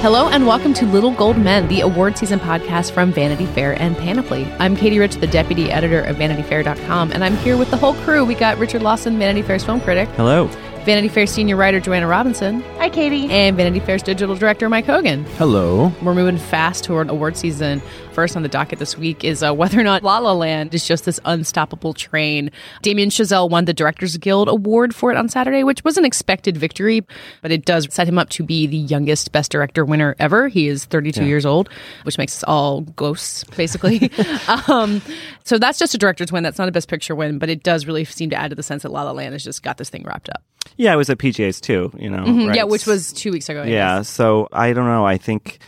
Hello and welcome to Little Gold Men, the award season podcast from Vanity Fair and Panoply. I'm Katie Rich, the deputy editor of VanityFair.com, and I'm here with the whole crew. We got Richard Lawson, Vanity Fair's film critic. Hello. Vanity Fair senior writer Joanna Robinson. Hi, Katie. And Vanity Fair's digital director Mike Hogan. Hello. We're moving fast toward award season. First on the docket this week is uh, whether or not La La Land is just this unstoppable train. Damien Chazelle won the Directors Guild Award for it on Saturday, which was an expected victory, but it does set him up to be the youngest Best Director winner ever. He is 32 yeah. years old, which makes us all ghosts, basically. um, so that's just a director's win. That's not a Best Picture win, but it does really seem to add to the sense that La La Land has just got this thing wrapped up. Yeah, it was at PGA's too, you know. Mm-hmm, right? Yeah, which was two weeks ago. I yeah, guess. so I don't know. I think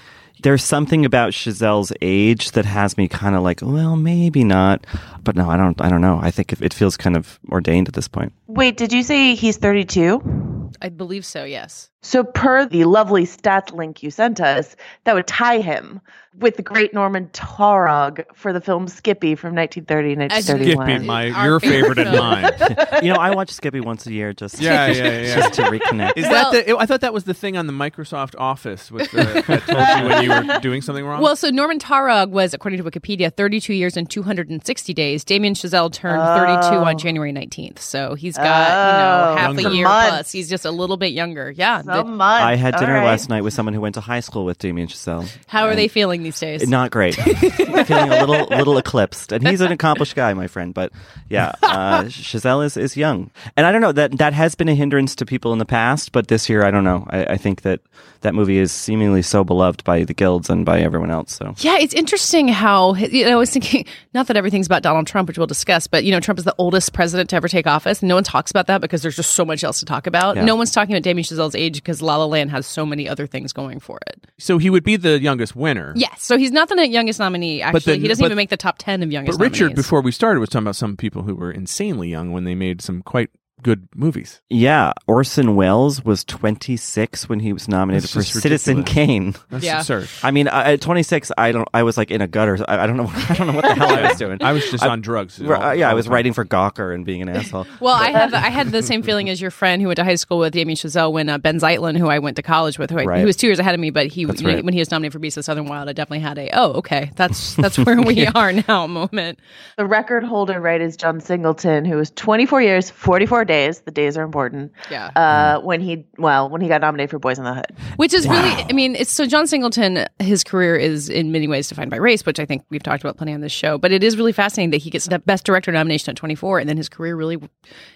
there's something about Chazelle's age that has me kind of like, well, maybe not, but no, I don't. I don't know. I think it feels kind of ordained at this point. Wait, did you say he's 32? I believe so. Yes. So, per the lovely stat link you sent us, that would tie him with the great Norman Taurog for the film Skippy from 1930 1931. Skippy, my your favorite, and mine. you know, I watch Skippy once a year just yeah, yeah, yeah. just to reconnect. Is well, that the? I thought that was the thing on the Microsoft Office with the, that told you when you were doing something wrong. Well, so Norman Taurog was, according to Wikipedia, 32 years and 260 days. Damien Chazelle turned oh. 32 on oh. January 19th, so he's got oh. you know oh. half Younger. a year months. plus. He's just a little bit younger. Yeah, so months. I had dinner right. last night with someone who went to high school with Damien Chazelle. How are they feeling these days? Not great. Feeling a little little eclipsed, and he's an accomplished guy, my friend. But yeah, uh, Chazelle is is young, and I don't know that that has been a hindrance to people in the past, but this year I don't know. I, I think that that movie is seemingly so beloved by the guilds and by everyone else. So yeah, it's interesting how you know I was thinking not that everything's about Donald Trump, which we'll discuss, but you know Trump is the oldest president to ever take office, and no one talks about that because there's just so much else to talk about. Yeah. No one's talking about Damien Chazelle's age because La La Land has so many other things going for it. So he would be the youngest winner. Yes, so he's not the youngest nominee. Actually, he doesn't but, even make the top ten of youngest. But Richard, nominees. before we started, was talking about some people who were insanely young when they made some quite good movies. Yeah, Orson Welles was 26 when he was nominated That's for just Citizen ridiculous. Kane. That's Yeah. absurd. I mean, I- at 26, I don't. I was like in a gutter. I, I don't know. I don't know what the hell I was doing. I was just I- on drugs. Uh, yeah, I was time. writing for Gawker and being an asshole. Well, I have I had the same feeling as your friend who went to high school with Damien Chazelle when uh, Ben Zeitlin, who I went to college with, who I, Right. he was two years ahead of me, but he That's right. when he was nominated for Beast of Southern Wild, I definitely had a oh okay that's that's where we are now moment. The record holder, right, is John Singleton, who was 24 years, 44 days. The days are important. Yeah. Uh, when he, well, when he got nominated for Boyz n the Hood. Which is really, I mean, it's so John Singleton, his career is in many ways defined by race, which I think we've talked about plenty on this show. But it is really fascinating that he gets the best director nomination at 24, and then his career really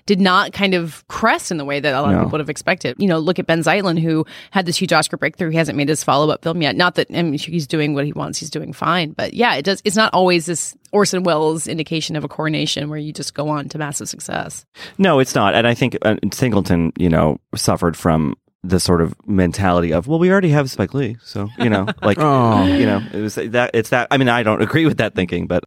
did not kind of crest in the way that a lot of people would have expected. You know, look at Ben Zeitlin, who had this huge Oscar breakthrough. He hasn't made his follow up film yet. Not that I mean, he's doing what he wants; he's doing fine. But yeah, it does. It's not always this Orson Welles indication of a coronation where you just go on to massive success. No, it's not. And I think uh, Singleton, you know, suffered from the sort of mentality of, well, we already have Spike Lee, so you know, like, Oh. you know, it was that. It's that. I mean, I don't agree with that thinking, but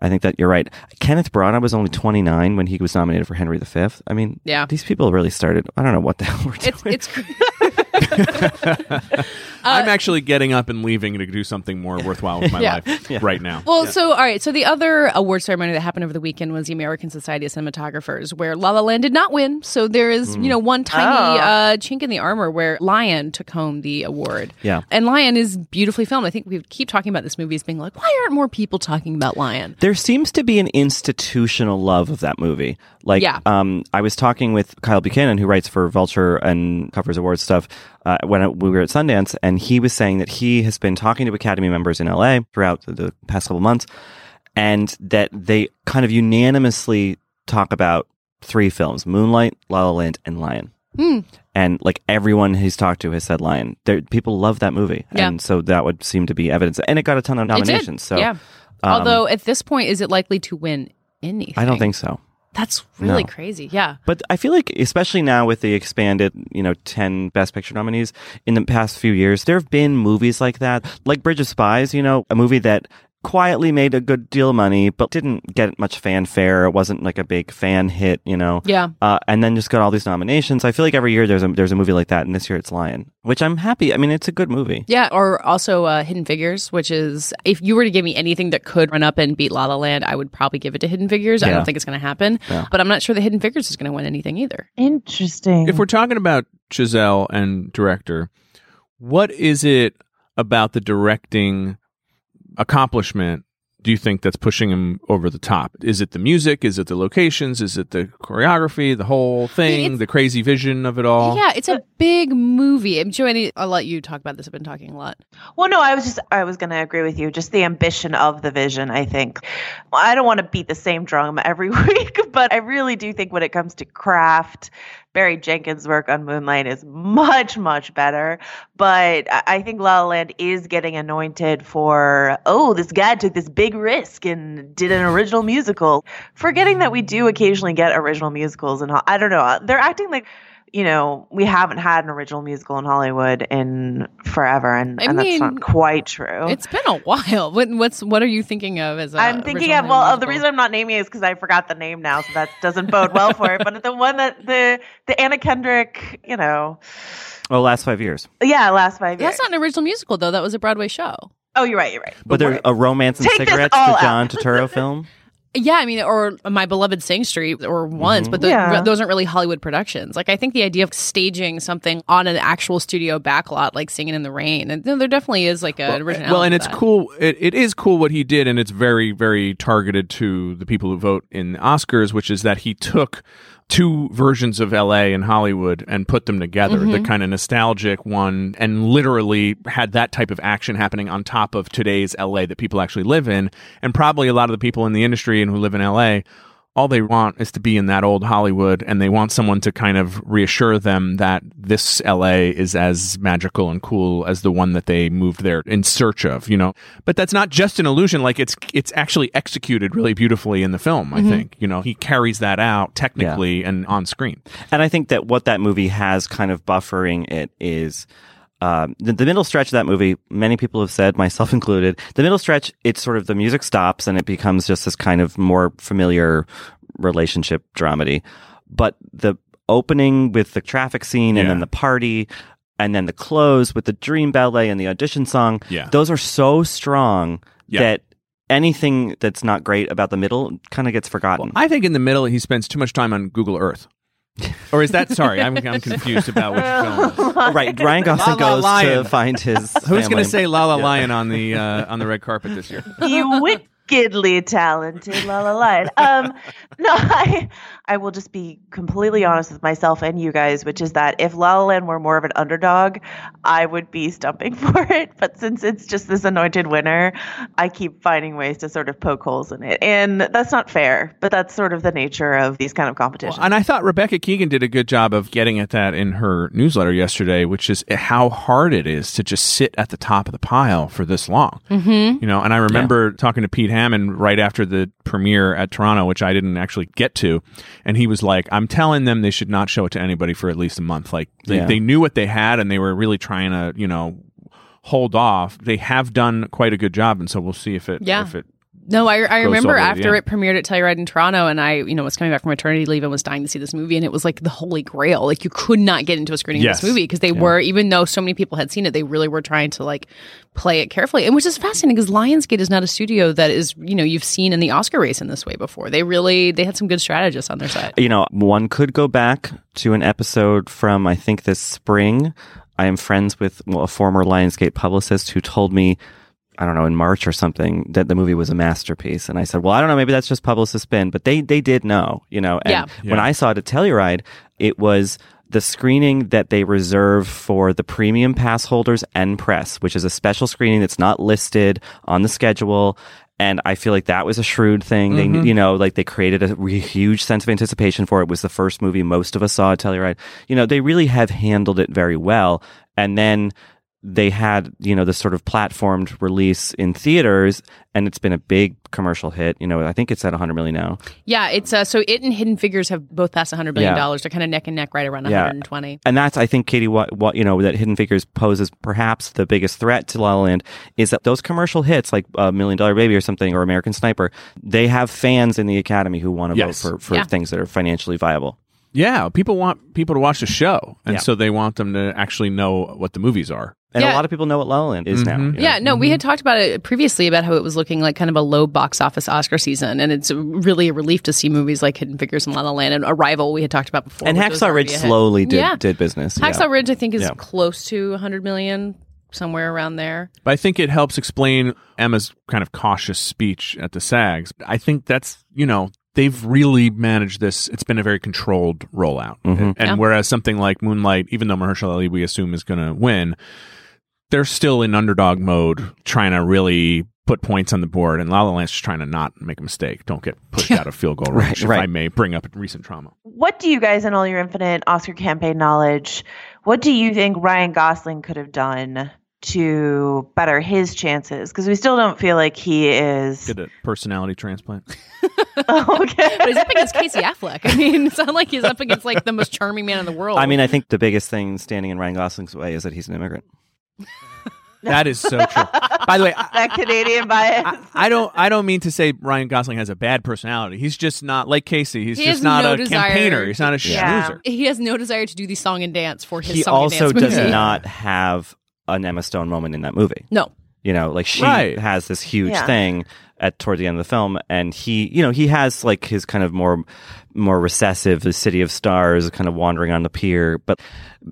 I think that you're right. Kenneth Branagh was only 29 when he was nominated for Henry V. I mean, Yeah. these people really started. I don't know what the hell we're doing. It's it's. I'm actually getting up and leaving to do something more worthwhile with my Yeah. life right now. Well, so all right. So the other award ceremony that happened over the weekend was the American Society of Cinematographers, where La La Land did not win. So there is, you know, one tiny Oh. uh, chink in the armor where Lion took home the award. Yeah. and Lion is beautifully filmed. I think we keep talking about this movie as being like, why aren't more people talking about Lion? There seems to be an institutional love of that movie. Like, Yeah. um, I was talking with Kyle Buchanan, who writes for Vulture and covers awards stuff, uh, when I- we were at Sundance, and he was saying that he has been talking to Academy members in LA throughout the, the past couple months, and that they kind of unanimously talk about three films: Moonlight, La La Land, and Lion. Hmm. And like everyone he's talked to has said Lion. There, people love that movie, Yeah. and so that would seem to be evidence. And it got a ton of nominations. So yeah. um, Although at this point, is it likely to win anything? I don't think so. That's really No. crazy. Yeah. But I feel like, especially now with the expanded, you know, 10 Best Picture nominees in the past few years, there have been movies like that, like Bridge of Spies, you know, a movie that quietly made a good deal of money, but didn't get much fanfare. It wasn't like a big fan hit, you know. Yeah. Uh, and then just got all these nominations. I feel like every year there's a there's a movie like that, and this year it's Lion, which I'm happy. I mean, it's a good movie. Yeah, or also uh, Hidden Figures, which is if you were to give me anything that could run up and beat La La Land, I would probably give it to Hidden Figures. I don't think it's going to happen, Yeah. but I'm not sure that Hidden Figures is going to win anything either. Interesting. if we're talking about Chazelle and director, what is it about the directing accomplishment do you think that's pushing him over the top? Is it the music? Is it the locations? Is it the choreography? The whole thing? It's- the crazy vision of it all? Yeah, it's a big movie. I'm Joanne, I'll let you talk about this. I've been talking a lot. Well, no, I was just I was going to agree with you. Just the ambition of the vision. I think I don't want to beat the same drum every week, but I really do think when it comes to craft, Barry Jenkins' work on Moonlight is much much better. But I think La La Land is getting anointed for oh, this guy took this big risk and did an original musical. Forgetting that we do occasionally get original musicals, and I don't know, they're acting like. You know, we haven't had an original musical in Hollywood in forever, and, I and mean, that's not quite true. It's been a while. What, what's what are you thinking of as a I'm thinking of well, the reason I'm not naming it is because I forgot the name now, so that doesn't bode well for it. But the one that the the Anna Kendrick, you know, Oh, last five years. yeah, last five years. That's not an original musical though. That was a Broadway show. oh, you're right, you're right. But there's a romance and Take cigarettes, all the. John Turturro film. Yeah, I mean, or My Beloved Sing Street, or once, mm-hmm. but the, Yeah. those aren't really Hollywood productions. Like, I think the idea of staging something on an actual studio backlot, like Singing in the Rain, and there definitely is like an originality. Well, and it's that. cool. It, it is cool what he did, and it's very, very targeted to the people who vote in the Oscars, which is that he took two versions of LA and Hollywood and put them together. Mm-hmm. The kind of nostalgic one, and literally had that type of action happening on top of today's LA that people actually live in, and probably a lot of the people in the industry and who live in LA. All they want is to be in that old Hollywood, and they want someone to kind of reassure them that this LA is as magical and cool as the one that they moved there in search of, you know. But that's not just an illusion; like it's it's actually executed really beautifully in the film. I mm-hmm. think you know he carries that out technically and on screen. And I think that what that movie has kind of buffering it is um, the, the middle stretch of that movie. Many people have said, myself included, the middle stretch. It's sort of the music stops and it becomes just this kind of more familiar relationship dramedy. But the opening with the traffic scene and Yeah. then the party. And then the close with the dream ballet and the audition song. Yeah. Those are so strong Yeah. that anything that's not great about the middle kind of gets forgotten. I think in the middle he spends too much time on Google Earth. or is that sorry? I'm, I'm confused about which film. right. Ryan Gosling La La goes Lion. to find his. Who's going to say La La Lion on the uh, on the red carpet this year? you wickedly talented la la la um no i i will just be completely honest with myself and you guys which is that if la la land were more of an underdog i would be stumping for it but since it's just this anointed winner i keep finding ways to sort of poke holes in it and that's not fair but that's sort of the nature of these kind of competitions And I thought Rebecca Keegan did a good job of getting at that in her newsletter yesterday, which is how hard it is to just sit at the top of the pile for this long. Mm-hmm. You know, and I remember talking to Pete Hammond right after the premiere at Toronto, which I didn't actually get to, and he was like, "I'm telling them they should not show it to anybody for at least a month. Like they, Yeah. they knew what they had, and they were really trying to, you know." hold off they have done quite a good job and so we'll see if it Yeah. if it No, I, I remember over, after yeah. it premiered at Telluride in Toronto, and I, you know, was coming back from maternity leave and was dying to see this movie, and it was like the holy grail. Like you could not get into a screening Yes. of this movie because they were, even though so many people had seen it, they really were trying to like play it carefully, and which is fascinating because Lionsgate is not a studio that is, you know, you've seen in the Oscar race in this way before. They really they had some good strategists on their side. You know, one could go back to an episode from I think this spring. I am friends with well, a former Lionsgate publicist who told me I don't know in March or something that the movie was a masterpiece, and I said, well, I don't know, maybe that's just publicist spin, but they they did know, you know. And Yeah. when I saw it at Telluride, it was the screening that they reserve for the premium pass holders and press, which is a special screening that's not listed on the schedule. And I feel like that was a shrewd thing. They, mm-hmm. you know, like they created a re- huge sense of anticipation for it. It was the first movie most of us saw at Telluride. You know, they really have handled it very well. And then they had, you know, this sort of platformed release in theaters and it's been a big commercial hit. You know, I think it's at 100 million now. Yeah, it's uh, so it and Hidden Figures have both passed 100 billion Yeah. dollars. They're kind of neck and neck, right around Yeah. 120. And that's, I think, Katie, what, what, you know, that Hidden Figures poses perhaps the biggest threat to La La Land is that those commercial hits, like a Million Dollar Baby or something, or American Sniper, they have fans in the Academy who want to Yes. vote for, for Yeah. things that are financially viable. Yeah, people want people to watch the show, and Yeah. so they want them to actually know what the movies are. And Yeah. a lot of people know what La La Land is now. Mhm. you know? Yeah, no, we had talked about it previously about how it was looking like kind of a low box office Oscar season, and it's really a relief to see movies like Hidden Figures and La La Land and Arrival we had talked about before. And which Hacksaw Ridge slowly did, Yeah. did business. Hacksaw yeah. Ridge, I think, is Yeah. close to 100 million, somewhere around there. But I think it helps explain Emma's kind of cautious speech at the SAGs. I think that's you know they've really managed this. It's been a very controlled rollout, Mhm. and Yeah. whereas something like Moonlight, even though Mahershala Ali we assume is going to win, they're still in underdog mode, trying to really put points on the board. And La La Land's just trying to not make a mistake, don't get pushed out of field goal range. Right, if right. I may bring up recent trauma. What do you guys, in all your infinite Oscar campaign knowledge, what do you think Ryan Gosling could have done to better his chances? Because we still don't feel like he is. Get a personality transplant. okay. But he's up against Casey Affleck. I mean, it's not like he's up against like the most charming man in the world. I mean, I think the biggest thing standing in Ryan Gosling's way is that he's an immigrant. That is so true. By the way, I, that Canadian bias. I, I don't. I don't mean to say Ryan Gosling has a bad personality. He's just not like Casey. He's He just has not no a desire campaigner. He's not a to- Yeah. schmoozer. he has no desire to do the song and dance for his He song also and dance does movie. not have an Emma Stone moment in that movie. No. You know, like she Right. has this huge Yeah. thing at toward the end of the film, and he, you know, he has like his kind of more, more recessive, the City of Stars, kind of wandering on the pier. But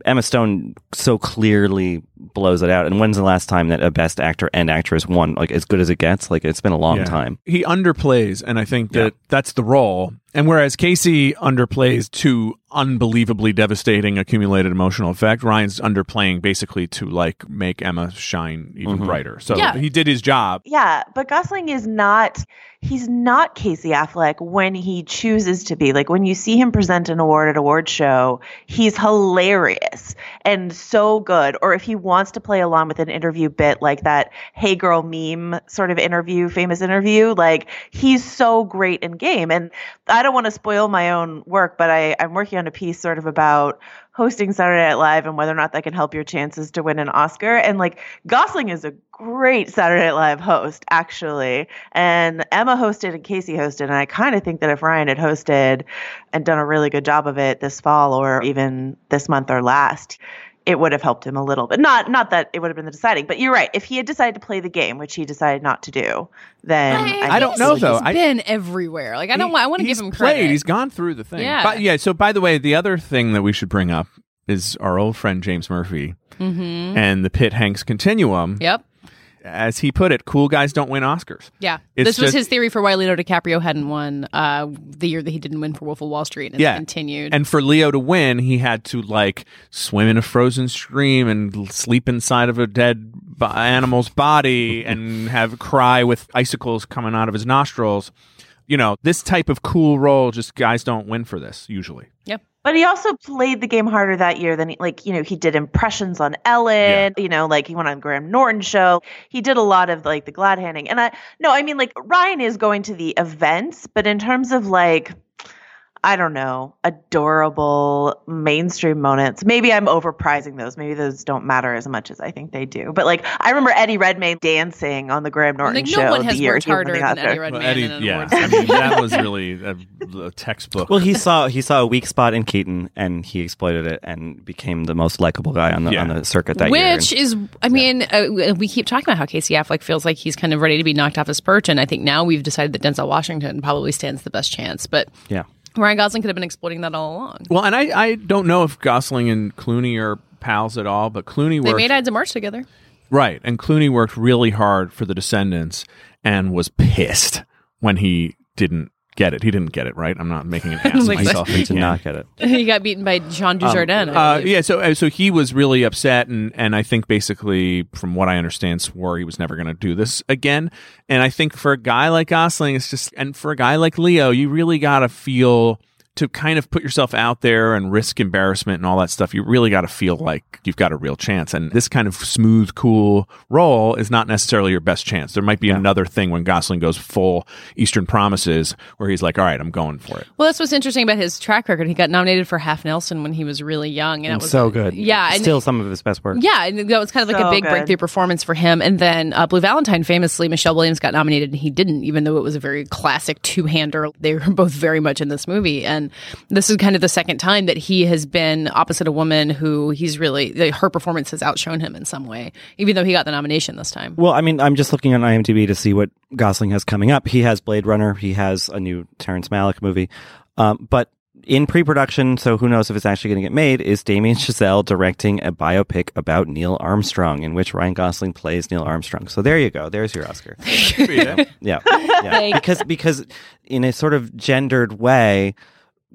Emma Stone so clearly blows it out. And when's the last time that a Best Actor and Actress won like as good as it gets? Like it's been a long Yeah. time. He underplays, and I think that Yeah. that's the role. And whereas Casey underplays to unbelievably devastating accumulated emotional effect, Ryan's underplaying basically to like make Emma shine even Mhm. brighter. So Yeah. he did his job. Yeah, but Gosling is not he's not Casey Affleck when he chooses to be. Like when you see him present an award at award show, he's hilarious and so good. Or if he wants to play along with an interview bit like that hey girl meme sort of interview, famous interview, like he's so great in game. And I don't want to spoil my own work, but I, I'm working on a piece sort of about hosting Saturday Night Live and whether or not that can help your chances to win an Oscar. And like Gosling is a great Saturday Night Live host, actually. And Emma hosted and Casey hosted. And I kind of think that if Ryan had hosted and done a really good job of it this fall or even this month or last, it would have helped him a little bit. Not not that it would have been the deciding, but you're right. If he had decided to play the game, which he decided not to do, then I don't know, he's though. I- been everywhere. Like I don't. He- want. I want to give he's him played. credit. He's gone through the thing. Yeah. But yeah. So by the way, the other thing that we should bring up is our old friend James Murphy mm-hmm. and the Pitt Hanks continuum. Yep. As he put it, cool guys don't win Oscars. Yeah. It's this was just- his theory for why Leonardo DiCaprio hadn't won uh, the year that he didn't win for Wolf of Wall Street. And Yeah. it's continued. And for Leo to win, he had to like swim in a frozen stream and sleep inside of a dead b- animal's body and have cry with icicles coming out of his nostrils. You know, this type of cool role, just guys don't win for this usually. yep. But he also played the game harder that year than he, like, you know, he did impressions on Ellen, you know, like he went on Graham Norton show. He did a lot of like the glad handing. And I, no, I mean, like Ryan is going to the events, but in terms of like, I don't know, adorable mainstream moments. Maybe I'm overprizing those. Maybe those don't matter as much as I think they do. But like, I remember Eddie Redmayne dancing on the Graham Norton Like show no one the has year worked he won harder the than Oscar. Eddie Redmayne Well, Eddie, yeah, I mean, that was really a, a textbook. Well, he saw he saw a weak spot in Keaton, and he exploited it, and became the most likable guy on the Yeah. on the circuit that year. Which is, I mean, uh, we keep talking about how Casey Affleck feels like he's kind of ready to be knocked off his perch, and I think now we've decided that Denzel Washington probably stands the best chance. But yeah. Ryan Gosling could have been exploiting that all along. well, and I, I don't know if Gosling and Clooney are pals at all, but Clooney They made Ides of March together. right, and Clooney worked really hard for The Descendants and was pissed when he didn't get it. He didn't get it right. I'm not making an ass of Like, myself. He did Yeah. not get it. he got beaten by Jean Dujardin. I Uh, yeah, so uh, so he was really upset, and and I think basically, from what I understand, swore he was never going to do this again. And I think for a guy like Gosling, it's just, and for a guy like Leo, you really got to feel to kind of put yourself out there and risk embarrassment and all that stuff. You really got to feel like you've got a real chance. And this kind of smooth, cool role is not necessarily your best chance. There might be another thing when Gosling goes full Eastern Promises, where he's like, "All right, I'm going for it." Well, that's what's interesting about his track record. He got nominated for Half Nelson when he was really young, and it was so good. Yeah, and still some of his best work. Yeah, and that was kind of like a big good. breakthrough performance for him. And then uh, Blue Valentine, famously, Michelle Williams got nominated and he didn't, even though it was a very classic two hander. They were both very much in this movie. And this is kind of the second time that he has been opposite a woman who he's really, that her performance has outshone him in some way, even though he got the nomination this time. Well, I mean, I'm just looking on IMDb to see what Gosling has coming up. He has Blade Runner. He has a new Terrence Malick movie. Um, but in pre-production, so who knows if it's actually going to get made, is Damien Chazelle directing a biopic about Neil Armstrong, in which Ryan Gosling plays Neil Armstrong. So there you go. There's your Oscar. Yeah, yeah. Thank- because because in a sort of gendered way,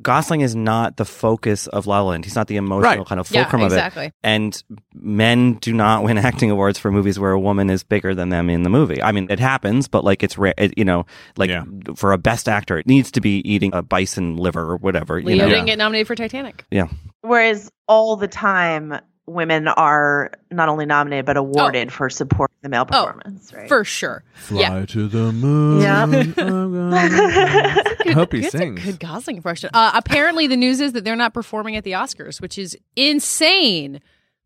Gosling is not the focus of La La Land. He's not the emotional Right. kind of Yeah, fulcrum of exactly. it. And men do not win acting awards for movies where a woman is bigger than them in the movie. I mean, it happens, but like it's rare. It, you know, like Yeah. for a best actor, it needs to be eating a bison liver or whatever. You Leo know? didn't get nominated for Titanic. Yeah. Whereas all the time, women are not only nominated but awarded for supporting the male Oh, performance. right? For sure. Yeah. to the moon. Yeah. I hope he That's sings. a good Gosling impression. Uh, apparently, the news is that they're not performing at the Oscars, which is insane.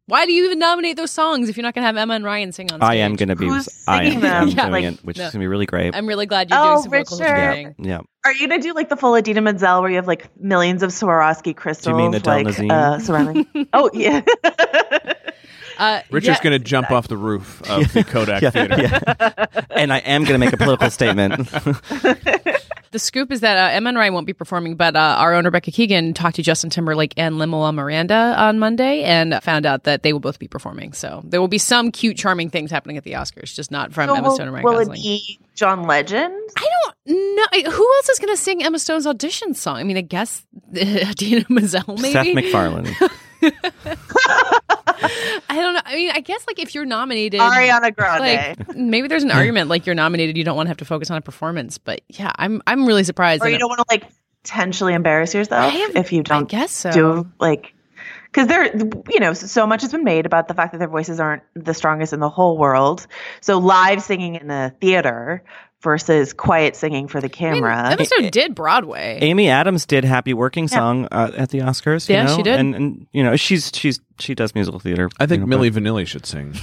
Why do you even nominate those songs if you're not going to have Emma and Ryan sing on stage? I am going to be. Who's I am, singing them? I'm Yeah, doing like- it, which no. is going to be really great. I'm really glad you're Oh, doing some vocal Richard. hosting. yeah. Are you gonna do like the full Idina Menzel where you have like millions of Swarovski crystals mean Adele like uh, surrounding? oh yeah. Uh, Richard's yeah, going to jump off the roof of the Kodak Yeah, Theater. yeah. and I am going to make a political statement. The scoop is that uh, Emma and Ryan won't be performing, but uh, our own Rebecca Keegan talked to Justin Timberlake and Lin-Manuel Miranda on Monday and found out that they will both be performing. So there will be some cute, charming things happening at the Oscars, just not from So Emma will, Stone and Ryan will it be John Legend? I don't know. Who else is going to sing Emma Stone's audition song? I mean, I guess Dina Menzel, maybe. Seth MacFarlane. I don't know. I mean, I guess like if you're nominated, Ariana Grande. like maybe there's an argument like you're nominated, you don't want to have to focus on a performance. But yeah, I'm I'm really surprised. or you don't want to like potentially embarrass yourself I am- if you don't guess so. do like because there you know so much has been made about the fact that their voices aren't the strongest in the whole world so live singing in a theater versus quiet singing for the I mean, camera Emma Stone did Broadway. Amy Adams did "Happy Working Song" uh, at the Oscars. you Yeah, know? she did. and, and you know she's she's she does musical theater. I think you know, Milli Vanilli should sing.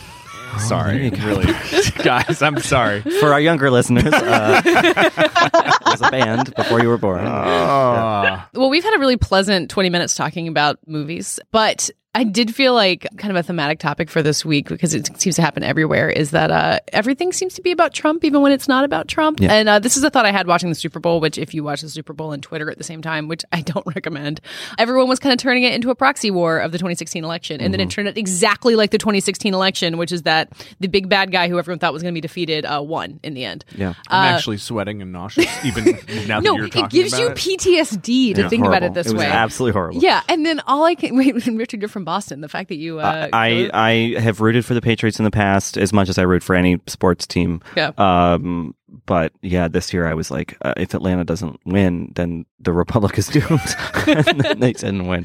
sorry, there you go. really, guys. I'm sorry. For our younger listeners, uh, it was a band before you were born. Oh. Well, we've had a really pleasant 20 minutes talking about movies, but I did feel like kind of a thematic topic for this week because it seems to happen everywhere is that uh, everything seems to be about Trump, even when it's not about Trump. Yeah. And uh, this is a thought I had watching the Super Bowl, which if you watch the Super Bowl and Twitter at the same time, which I don't recommend, everyone was kind of turning it into a proxy war of the 2016 election. And then it turned out exactly like the 2016 election, which is that the big bad guy who everyone thought was going to be defeated uh, won in the end. Yeah. I'm actually sweating and nauseous, even now that No, you're it talking gives about you it. PTSD to Yeah, think about it this it was way. absolutely horrible. Yeah, and then all I can wait, Richard, you're from Boston. The fact that you, uh, I I have rooted for the Patriots in the past as much as I root for any sports team. Yeah. Um, but yeah, this year I was like, uh, if Atlanta doesn't win, then the Republic is doomed. and then they didn't win.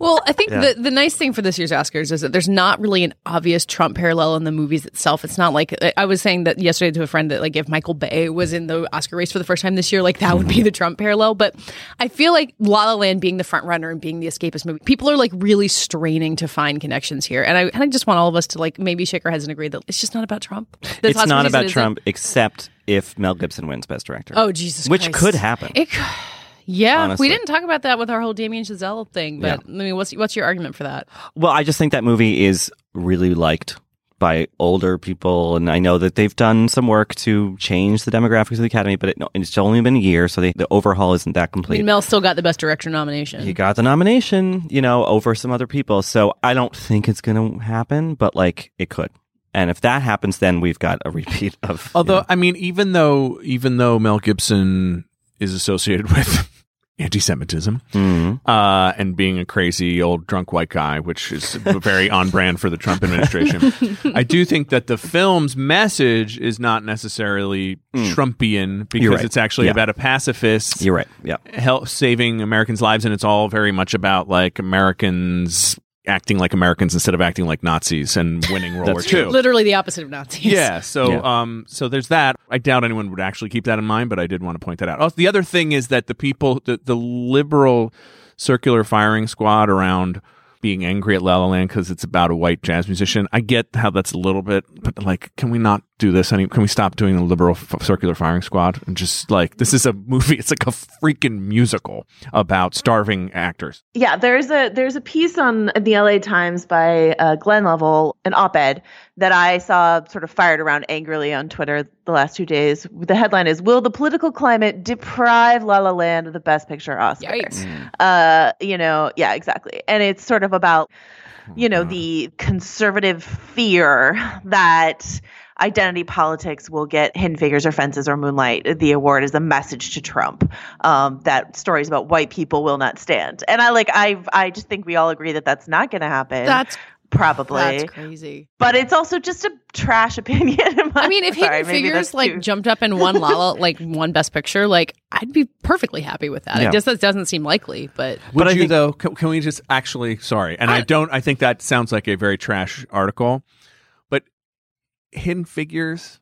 Well, I think Yeah. the, the nice thing for this year's Oscars is that there's not really an obvious Trump parallel in the movies itself. It's not like I was saying that yesterday to a friend that like if Michael Bay was in the Oscar race for the first time this year, like that would be the Trump parallel. But I feel like La La Land being the front runner and being the escapist movie, people are like really straining to find connections here. And I, and I just want all of us to like maybe shake our heads and agree that it's just not about Trump. This it's not about Trump, except if Mel Gibson wins Best Director. Oh Jesus! Which Christ. could happen. It, c- yeah, Honestly. we didn't talk about that with our whole Damien Chazelle thing. But I mean, what's what's your argument for that? Well, I just think that movie is really liked by older people, and I know that they've done some work to change the demographics of the Academy, but it, it's only been a year, so they, the overhaul isn't that I complete. mean, Mel still got the best director nomination. he got the nomination, you know, over some other people. So I don't think it's going to happen, but like it could. And if that happens, then we've got a repeat of. you Although, know, I mean, even though even though Mel Gibson is associated with anti-Semitism mhm. uh, and being a crazy old drunk white guy, which is very on brand for the Trump administration, I do think that the film's message is not necessarily Trumpian because Mm. right. it's actually Yeah. about a pacifist you're right. Yeah. help saving Americans' lives, and it's all very much about like Americans acting like Americans instead of acting like Nazis and winning World War That's true. II. Literally the opposite of Nazis. Yeah, so Yeah. um so there's that. I doubt anyone would actually keep that in mind, but I did want to point that out. Also, the other thing is that the people the, the liberal circular firing squad around being angry at La La Land because it's about a white jazz musician. I get how that's a little bit, but like, can we not do this? Any? Can we stop doing the liberal f- circular firing squad and just like this is a movie? It's like a freaking musical about starving actors. Yeah, there's a there's a piece on the LA Times by uh, Glenn Lovell, an op-ed that I saw sort of fired around angrily on Twitter the last two days. The headline is "Will the political climate deprive La La Land of the Best Picture Oscar?" Yikes. Uh, you know, yeah, exactly, and it's sort of about you know the conservative fear that identity politics will get hidden figures or fences or moonlight the award as a message to trump um, that stories about white people will not stand and i like i i just think we all agree that that's not going to happen That's probably that's crazy. but it's also just a trash opinion I mean, if Sorry, Hidden maybe Figures that's like too- jumped up and won Lala like one Best Picture, like I'd be perfectly happy with that. Yeah. It just that doesn't seem likely, but Would But you think- though? Can, can we just actually? Sorry, and I, don't. I think that sounds like a very trash article, but Hidden Figures.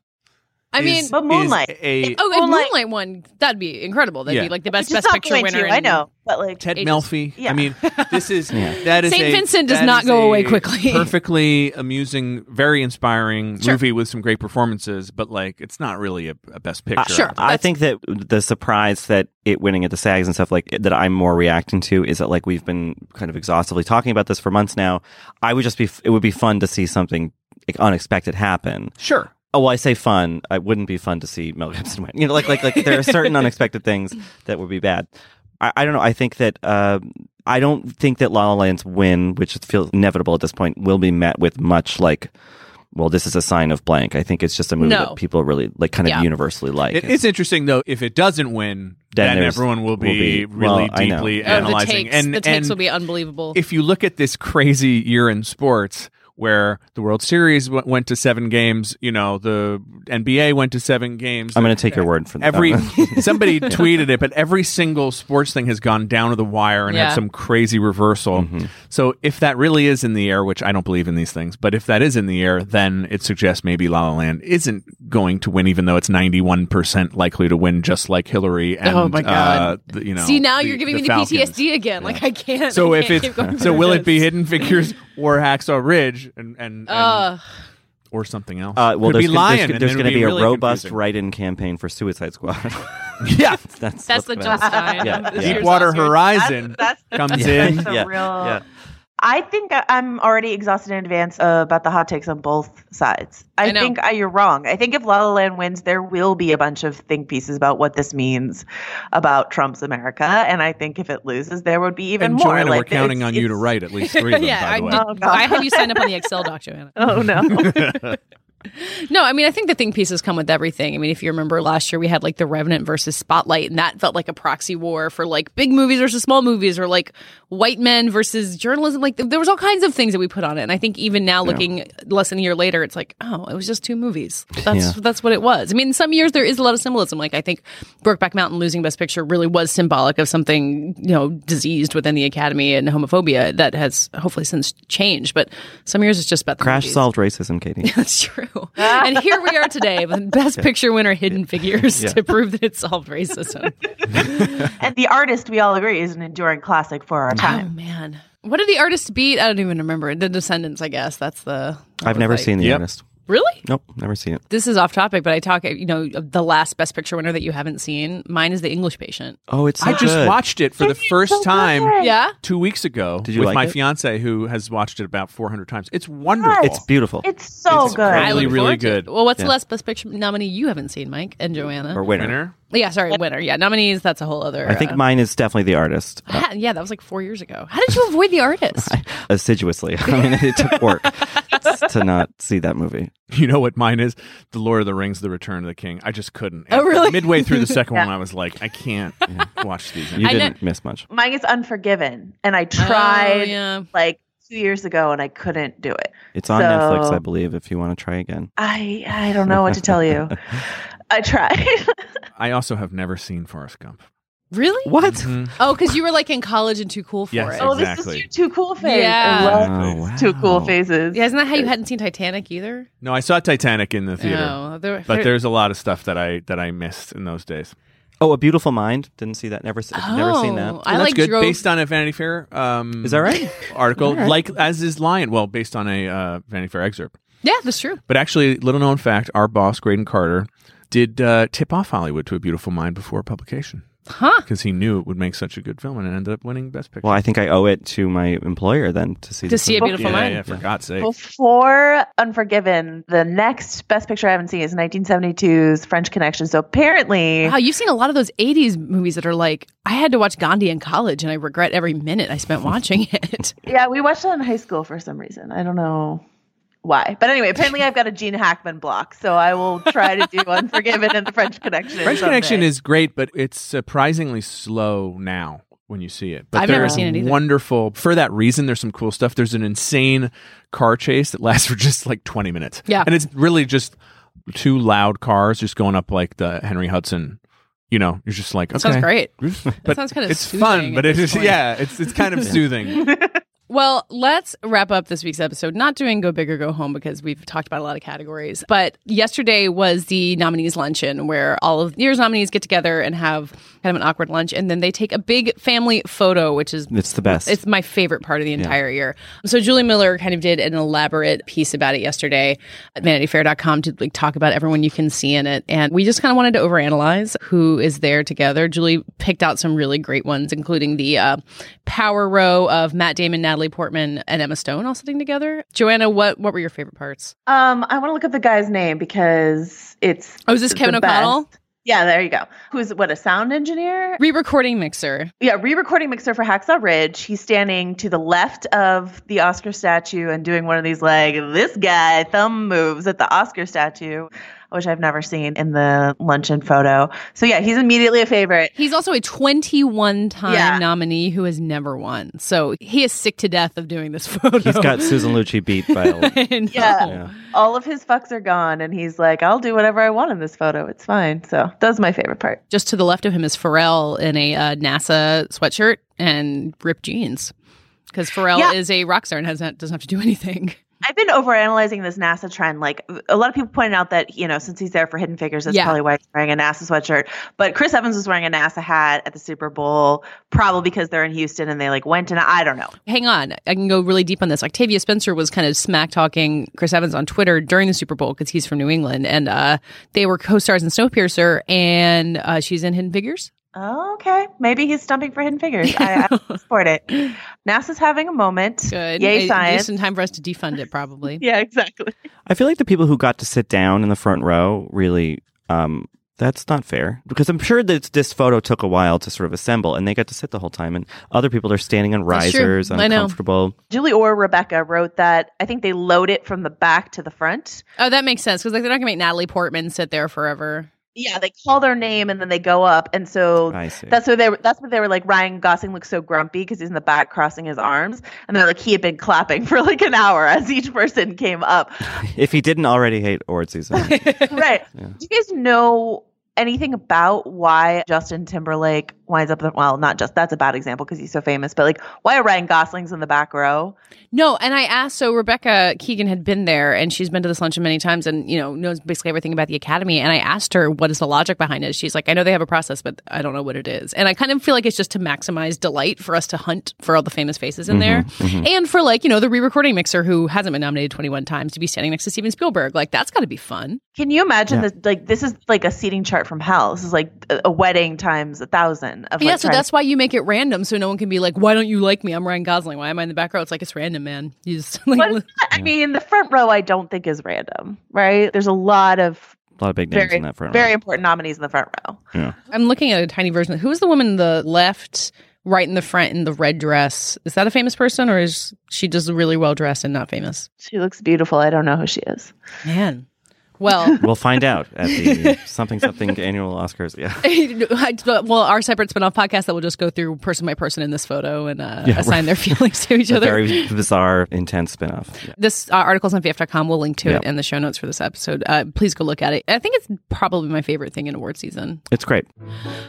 I mean, is- But Moonlight. a oh, if Moonlight- Moonlight won, that'd be incredible. That'd Yeah. be like the best Which is Best not Picture going winner. to, i in- know but like Ted ages. Melfi. Yeah. I mean, this is that is Saint a- Vincent does that not is go a away quickly. Perfectly amusing, very inspiring Sure. movie with some great performances, but like it's not really a, a best Uh, picture. sure. I That's- think that the surprise that it winning at the SAGs and stuff like that I'm more reacting to is that like we've been kind of exhaustively talking about this for months now. I would just be it would be fun to see something like, unexpected happen. Sure. Oh, well, I say fun. It wouldn't be fun to see Mel Gibson win. You know, like like like there are certain unexpected things that would be bad. I, I don't know. I think that uh, I don't think that La La Land's win, which feels inevitable at this point, will be met with much like. Well, this is a sign of blank. I think it's just a movie No. that people really like, kind of Yeah. universally like. It is interesting though. If it doesn't win, Then then, everyone will will be, be- really well, I know. deeply Oh, the analyzing. takes, and the takes and will be unbelievable. if you look at this crazy year in sports where the World Series w- went to seven games, you know, the NBA went to seven games. I'm going to take your word for that. Every somebody tweeted it, but every single sports thing has gone down to the wire and Yeah. had some crazy reversal. Mm-hmm. So if that really is in the air, which I don't believe in these things, but if that is in the air, then it suggests maybe La La Land isn't going to win, even though it's 91 percent likely to win, just like Hillary. And, Oh, my God. Uh, the, you know, See, now the- you're giving the me the Falcons. PTSD again. Like I can't. So I if can't it's keep going so, through will it be. Hidden Figures or Hacksaw Ridge and and, and Ugh. or something else? Uh, well, Could there's be gonna, Lion. there's, and there's then going to would be a really robust confusing. write-in campaign for Suicide Squad. Yeah, that's That's the what's Jill Stein. Yeah, yeah. Deepwater Horizon That's, that's comes Yeah. in. A Yeah, real. yeah. I think I- I'm already exhausted in advance uh, about the hot takes on both sides. I, I think uh, you're wrong. I think if La La Land wins, there will be a bunch of think pieces about what this means about Trump's America, and I think if it loses, there would be even And more. Joanna, like, we're counting it's- on you to write at least three of them. yeah, by I, the way. did, Oh, I had you sign up on the Excel doc, Joanna. Oh no. No, I mean, I think the think pieces come with everything. I mean, if you remember last year, we had like The Revenant versus Spotlight, and that felt like a proxy war for like big movies versus small movies, or like white men versus journalism. Like there was all kinds of things that we put on it. And I think even now, looking less than a year later, it's like, oh, it was just two movies. That's Yeah. that's what it was. I mean, in some years there is a lot of symbolism. Like I think Brokeback Mountain losing Best Picture really was symbolic of something you know diseased within the Academy and homophobia that has hopefully since changed. But some years it's just about the Crash movies. solved racism, Katie. That's true. and here we are today with Best Picture winner Hidden Figures Yeah. to prove that it solved racism. And the artist, we all agree, is an enduring classic for our oh time. man. What did the artist beat? I don't even remember. The Descendants, I guess. That's the that I've never like- seen The Yep. Artist. Really? Nope, never seen it. This is off topic, but I talk, you know, the last Best Picture winner that you haven't seen. Mine is The English Patient. Oh, it's so I just good. watched it for the first so time. Yeah? two weeks ago Did you with like my it? fiance who has watched it about 400 times. It's wonderful. It's beautiful. It's so It's good. Really, really good. Well, what's Yeah. the last Best Picture nominee you haven't seen, Mike and Joanna? or winner. winner. Yeah, sorry, winner. Yeah, nominees, that's a whole other. I think uh, mine is definitely The Artist. Uh, yeah, that was like four years ago. How did you avoid The Artist? assiduously. I mean, it took work to not see that movie. You know what mine is? The Lord of the Rings: The Return of the King. I just couldn't. Oh, really? Midway through the second Yeah. one, I was like, I can't watch these. You anymore. I know- didn't miss much. Mine is Unforgiven, and I tried Oh, yeah. like two years ago, and I couldn't do it. It's on So- Netflix, I believe, if you want to try again. I I don't know what to tell you. I tried. I also have never seen Forrest Gump. Really? What? Mhm. Oh, because you were like in college and too cool for Yes, it. oh, this is your too cool phase. Yeah. I love Oh, these wow. two cool phases. Yeah, isn't that how you hadn't seen Titanic either? No, I saw Titanic in the theater, No, there, but there- there's a lot of stuff that I that I missed in those days. Oh, A Beautiful Mind. Didn't see that. Never, se- never seen that. Oh, So I that's like good. drove. Based on a Vanity Fair um, Is that right? article, All right. like as is Lion. Well, based on a uh, Vanity Fair excerpt. yeah, that's true. But actually, little known fact: our boss Graydon Carter did uh, tip off Hollywood to A Beautiful Mind before publication Huh? because he knew it would make such a good film, and it ended up winning Best Picture. Well, I think I owe it to my employer then to see To the see A. Beautiful yeah, Mind. yeah, for God's sake. Before Unforgiven, the next Best Picture I haven't seen is 1972's French Connection. So apparently, Wow, you've seen a lot of those '80s movies that are like, I had to watch Gandhi in college, and I regret every minute I spent watching it. yeah, we watched it in high school for some reason. I don't know why. But anyway, apparently I've got a Gene Hackman block. So I will try to do Unforgiven and the French Connection. French someday. Connection is great, but it's surprisingly slow now when you see it. But I've never there's seen it either. Wonderful for that reason. There's some cool stuff. There's an insane car chase that lasts for just like 20 minutes. Yeah. and it's really just two loud cars just going up like the Henry Hudson. You know, you're just like, okay, Sounds great. But sounds kinda it's fun, but it is, this point. yeah, it's it's kind of soothing. Well, let's wrap up this week's episode. Not doing Go Big or Go Home because we've talked about a lot of categories. But yesterday was the nominees luncheon where all of the year's nominees get together and have kind of an awkward lunch. And then they take a big family photo, which is It's the best. it's my favorite part of the entire year. So Julie Miller kind of did an elaborate piece about it yesterday at vanityfair.com to like talk about everyone you can see in it. And we just kind of wanted to overanalyze who is there together. Julie picked out some really great ones, including the uh, power row of Matt Damon, Natalie Portman, and Emma Stone all sitting together. Joanna, what what were your favorite parts? Um, I want to look up the guy's name because it's. Oh, is this the Kevin best. Yeah, there you go. Who's what a sound engineer? Re-recording mixer. Yeah, re-recording mixer for Hacksaw Ridge. He's standing to the left of the Oscar statue and doing one of these like this guy thumb moves at the Oscar statue, which I've never seen in the luncheon photo. So yeah, he's immediately a favorite. He's also a 21 time Yeah. nominee who has never won. So he is sick to death of doing this photo. He's got Susan Lucci beat by a I know. Yeah. Yeah. All of his fucks are gone, and he's like, "I'll do whatever I want in this photo. It's fine." So that's my favorite part. Just to the left of him is Pharrell in a uh, NASA sweatshirt and ripped jeans. Because Pharrell Yeah. is a rock star and has not, doesn't have to do anything. I've been overanalyzing this NASA trend. Like a lot of people pointed out that you know since he's there for Hidden Figures, that's Yeah. probably why he's wearing a NASA sweatshirt. But Chris Evans was wearing a NASA hat at the Super Bowl, probably because they're in Houston and they like went and I don't know. Hang on, I can go really deep on this. Octavia Spencer was kind of smack talking Chris Evans on Twitter during the Super Bowl because he's from New England, and uh, they were co-stars in Snowpiercer, and uh, she's in Hidden Figures. Oh, okay, maybe he's stumping for Hidden Figures. I, I support it. NASA's having a moment. Good, Yay, Uh, science. Just in time for us to defund it, probably. Yeah, exactly. I feel like the people who got to sit down in the front row really um, That's not fair because I'm sure that this photo took a while to sort of assemble, and they got to sit the whole time, and other people are standing on risers, I uncomfortable. Julie or Rebecca wrote that I think they load it from the back to the front. Oh, that makes sense because like they're not gonna make Natalie Portman sit there forever. Yeah, they call their name and then they go up, and so that's what they were. That's what they were like. Ryan Gosling looks so grumpy because he's in the back crossing his arms, and they're like he had been clapping for like an hour as each person came up. if he didn't already hate award season, right? Do you guys know anything about why Justin Timberlake winds up? Well, not just that's a bad example because he's so famous, but like why are Ryan Gosling's in the back row? No, and I asked. So Rebecca Keegan had been there, and she's been to this luncheon many times, and you know knows basically everything about the academy. And I asked her what is the logic behind it. She's like, I know they have a process, but I don't know what it is. And I kind of feel like it's just to maximize delight for us to hunt for all the famous faces in mm-hmm, there, mm-hmm. and for like you know the re-recording mixer who hasn't been nominated twenty one times to be standing next to Steven Spielberg. Like that's got to be fun. Can you imagine Yeah. this? Like this is like a seating chart from hell. This is like a, a wedding times a thousand. Of yeah, so trying- that's why you make it random, so no one can be like, "Why don't you like me? I'm Ryan Gosling. Why am I in the back row?" It's like it's random, man. You just like, But I mean, the front row I don't think is random, right? There's a lot of a lot of big names very in that front. Row. Very important nominees in the front row. Yeah. I'm looking at a tiny version. Who is the woman in the left, right in the front in the red dress? Is that a famous person, or is she just really well dressed and not famous? She looks beautiful. I don't know who she is. Man, well. We'll find out at the something something annual Oscars. Yeah. well, our separate spin-off podcast that will just go through person by person in this photo and uh, Yeah, assign their feelings to each A other. very bizarre, intense spinoff. Yeah. this uh, article's on VF.com. We'll link to Yep. it in the show notes for this episode. Uh, please go look at it. I think it's probably my favorite thing in award season. It's great.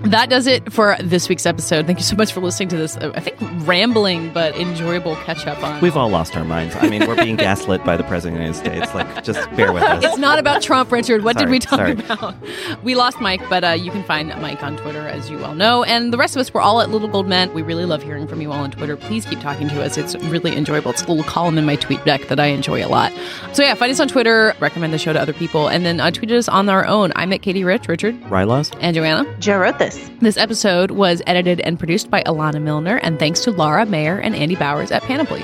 That does it for this week's episode. Thank you so much for listening to this. uh, I think rambling but enjoyable catch up on. We've all lost our minds. I mean, we're being gaslit by the president of the United States. Like, just bear with us. It's not about Trump, Richard. What did we talk sorry. about? We lost Mike, but uh, you can find Mike on Twitter, as you well know. And the rest of us, we're all at Little Gold Men. We really love hearing from you all on Twitter. Please keep talking to us. It's really enjoyable. It's a little column in my TweetDeck that I enjoy a lot. So, yeah, find us on Twitter, recommend the show to other people, and then uh, tweet us on our own. I'm at Katey Rich, Richard, rilaws? and Joanna. Joe wrote this. This episode was edited and produced by Alana Milner, and thanks to Laura Mayer and Andy Bowers at Panoply.